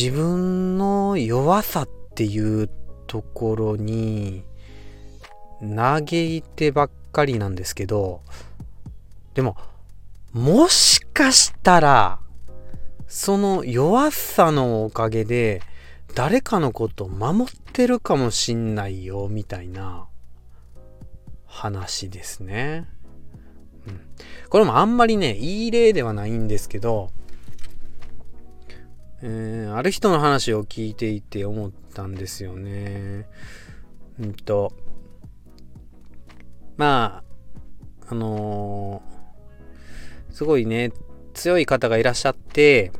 自分の弱さっていうところに嘆いてばっかりなんですけどでももしかしたらその弱さのおかげで誰かのことを守ってるかもしんないよみたいな話ですね。うん、これもあんまりねいい例ではないんですけど、えー、ある人の話を聞いていて思ったんですよね。うんとまああのー、すごいね強い方がいらっしゃって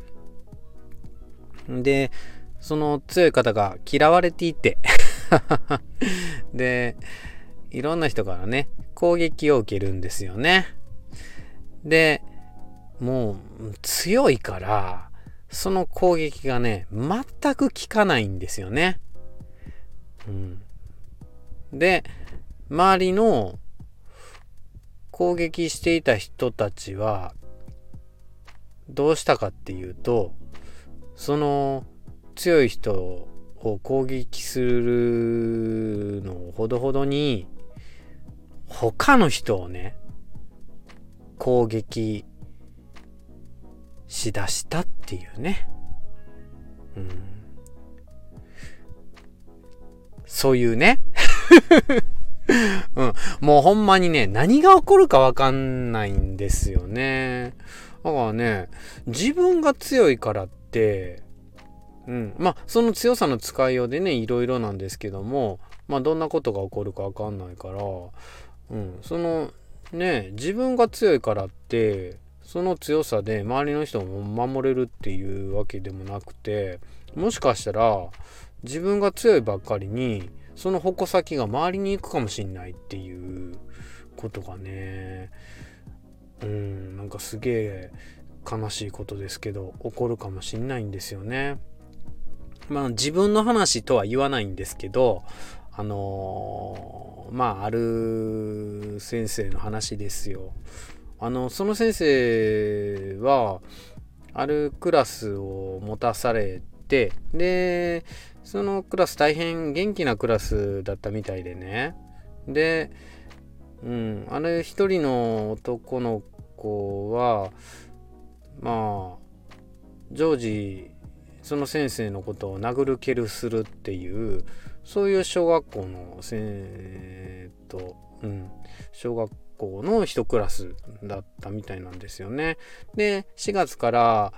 でその強い方が嫌われていて でいろんな人からね攻撃を受けるんですよねでもう強いからその攻撃がね全く効かないんですよね、うん、で周りの攻撃していた人たちはどうしたかっていうとその強い人を攻撃するのをほどほどに他の人をね攻撃しだしたっていうね、うん、そういうね。うん、もうほんまにね何が起こるかわかんないんですよね。だからね自分が強いからってうん、まあその強さの使いようでねいろいろなんですけどもまあどんなことが起こるか分かんないから、うん、そのね自分が強いからってその強さで周りの人を守れるっていうわけでもなくてもしかしたら自分が強いばっかりにその矛先が周りに行くかもしんないっていうことがねうんなんかすげえ悲しいことですけど起こるかもしんないんですよね。まあ自分の話とは言わないんですけど、あのー、まあある先生の話ですよ。あの、その先生は、あるクラスを持たされて、で、そのクラス大変元気なクラスだったみたいでね。で、うん、あれ一人の男の子は、まあ、常時その先生のことを殴る蹴るするっていうそういう小学校のえっとうん小学校の一クラスだったみたいなんですよね。で4月から、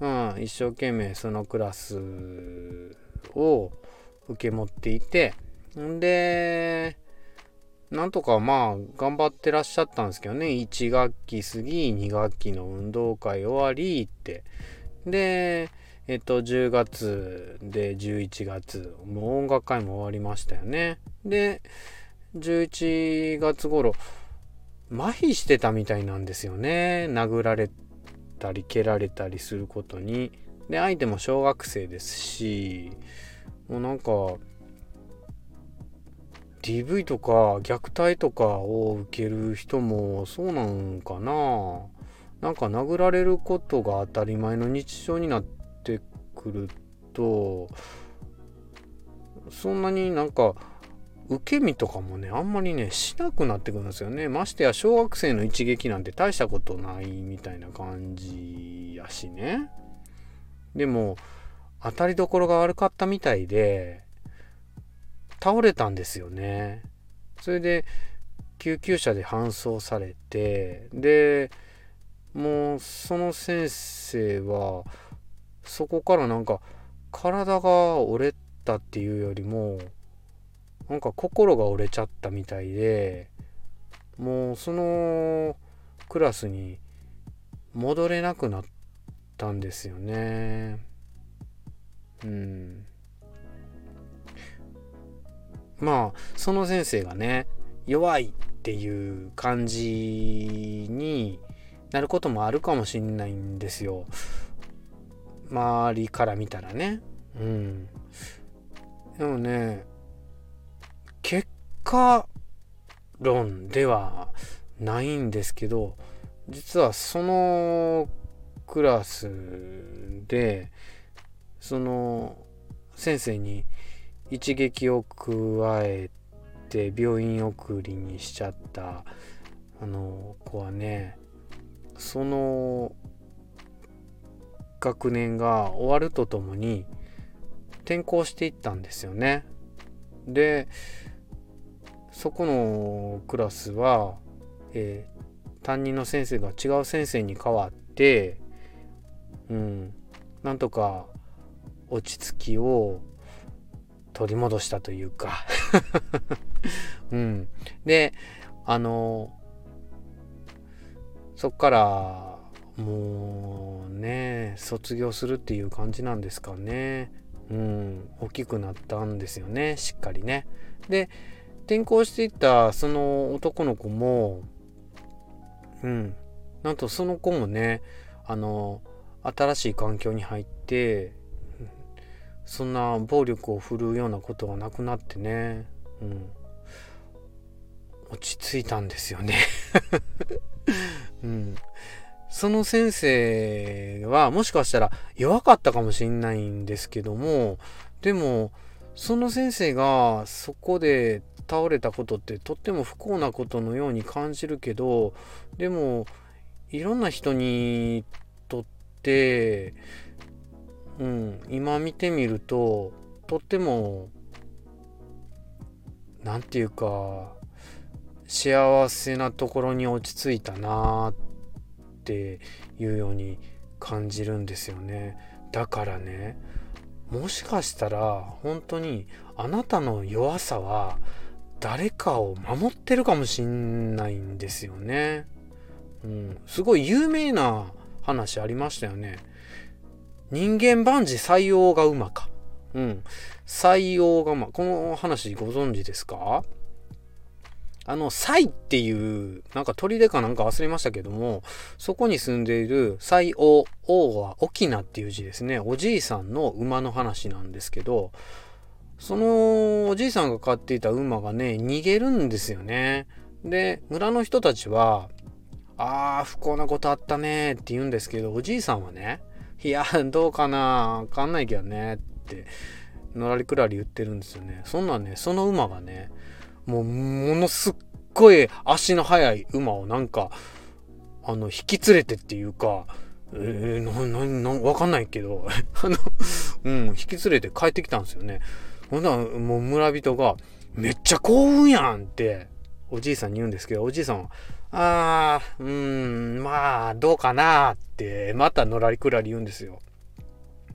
うん、一生懸命そのクラスを受け持っていてんでなんとかまあ頑張ってらっしゃったんですけどね1学期過ぎ2学期の運動会終わりってでえっと、10月で11月、もう音楽会も終わりましたよね。で、11月頃、麻痺してたみたいなんですよね。殴られたり蹴られたりすることに。で、相手も小学生ですし、もうなんか、DV とか虐待とかを受ける人もそうなんかななんか殴られることが当たり前の日常になってってくるとそんなになんか受け身とかもねあんまりねしなくなってくるんですよね。ましてや小学生の一撃なんて大したことないみたいな感じやしね。でも当たりどころが悪かったみたいで倒れたんですよね。それで救急車で搬送されてでもうその先生はそこからなんか体が折れたっていうよりもなんか心が折れちゃったみたいでもうそのクラスに戻れなくなったんですよね。うん。まあその先生がね弱いっていう感じになることもあるかもしんないんですよ。周りから見たらね。うん。でもね果論ではないんですけど実はそのクラスでその先生に一撃を加えて病院送りにしちゃったあの子はねその学年が終わるとともに転校していったんですよね。でそこのクラスは、えー、担任の先生が違う先生に代わってうんなんとか落ち着きを取り戻したというか。うん、であのそっからもうね卒業するっていう感じなんですかね。うん。大きくなったんですよね。しっかりね。で転校していったその男の子もうん。なんとその子もねあの新しい環境に入ってそんな暴力を振るうようなことがなくなってね、うん、落ち着いたんですよね。うん、その先生はもしかしたら弱かったかもしれないんですけどもでもその先生がそこで倒れたことってとっても不幸なことのように感じるけどでもいろんな人にとってうん、今見てみるととっても何て言うか幸せなところに落ち着いたなっていうように感じるんですよね。だからねもしかしたら本当にあなたの弱さは誰かを守ってるかもしんないんですよね。うん、すごい有名な話ありましたよね。人間万事採用が馬か。うん。採用が馬。この話ご存知ですか？あの、サイっていう、なんか砦かなんか忘れましたけども、そこに住んでいる西王、王は沖縄っていう字ですね。おじいさんの馬の話なんですけど、そのおじいさんが飼っていた馬がね、逃げるんですよね。で、村の人たちは、ああ、不幸なことあったねって言うんですけど、おじいさんはね、いや、どうかなわかんないけどね。って、のらりくらり言ってるんですよね。そんなんね、その馬がね、もう、ものすっごい足の速い馬をなんか、あの、引き連れてっていうか、えー、な、な、わかんないけど、あの、うん、引き連れて帰ってきたんですよね。ほんなら、もう村人が、めっちゃ興奮やんって、おじいさんに言うんですけど、おじいさんは、ああ、うーん、まあ、どうかなって、またのらりくらり言うんですよ。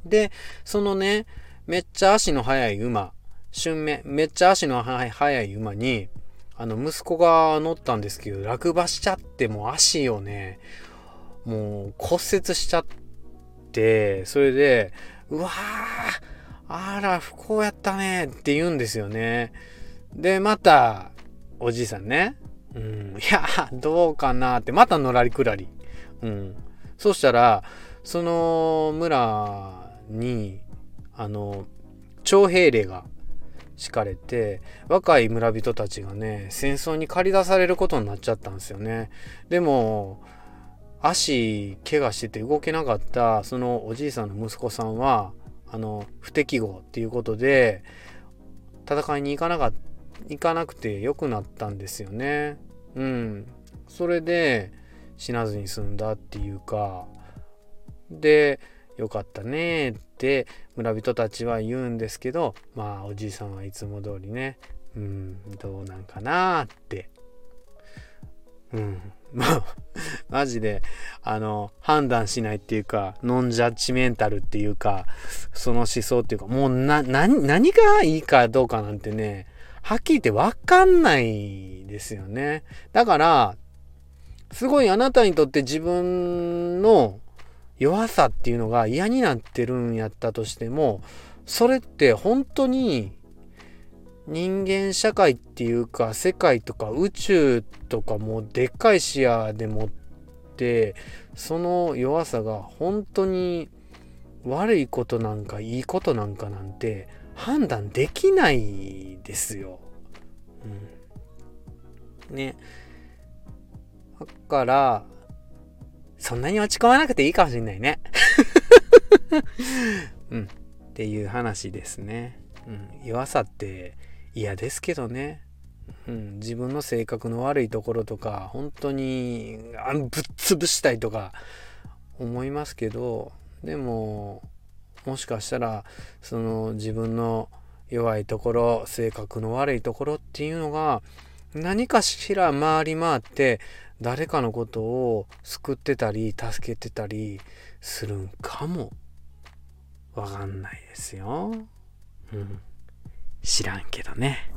で、そのね、めっちゃ足の速い馬、春目、めっちゃ足の速い馬に、あの、息子が乗ったんですけど、落馬しちゃって、もう足をね、もう骨折しちゃって、それで、うわーあら、不幸やったねって言うんですよね。で、また、おじいさんね、うん、いや、どうかなって、またのらりくらり。うん。そしたら、その村に、あの、徴兵令が敷かれて、若い村人たちがね、戦争に駆り出されることになっちゃったんですよね。でも、足怪我してて動けなかったそのおじいさんの息子さんはあの不適合っていうことで戦いに行かなか行かなくてよくなったんですよね。うん。それで死なずに済んだっていうか、で、よかったねって村人たちは言うんですけど、まあおじいさんはいつも通りね、うん、どうなんかなって。うん。まあ、マジで、あの、判断しないっていうか、ノンジャッジメンタルっていうか、その思想っていうか、もうな、何、何がいいかどうかなんてね、はっきり言ってわかんないですよね。だから、すごいあなたにとって自分の弱さっていうのが嫌になってるんやったとしても、それって本当に人間社会っていうか世界とか宇宙とかもでっかい視野でもってその弱さが本当に悪いことなんかいいことなんかなんて判断できないですよ。うん、ね。だから、そんなに落ち込まなくていいかもしんないね。うん。っていう話ですね。うん、弱さって嫌ですけどね。うん、自分の性格の悪いところとか本当にあぶっ潰したいとか思いますけどでももしかしたらその自分の弱いところ性格の悪いところっていうのが何かしら回り回って誰かのことを救ってたり助けてたりするんかもわかんないですよ。うん。知らんけどね。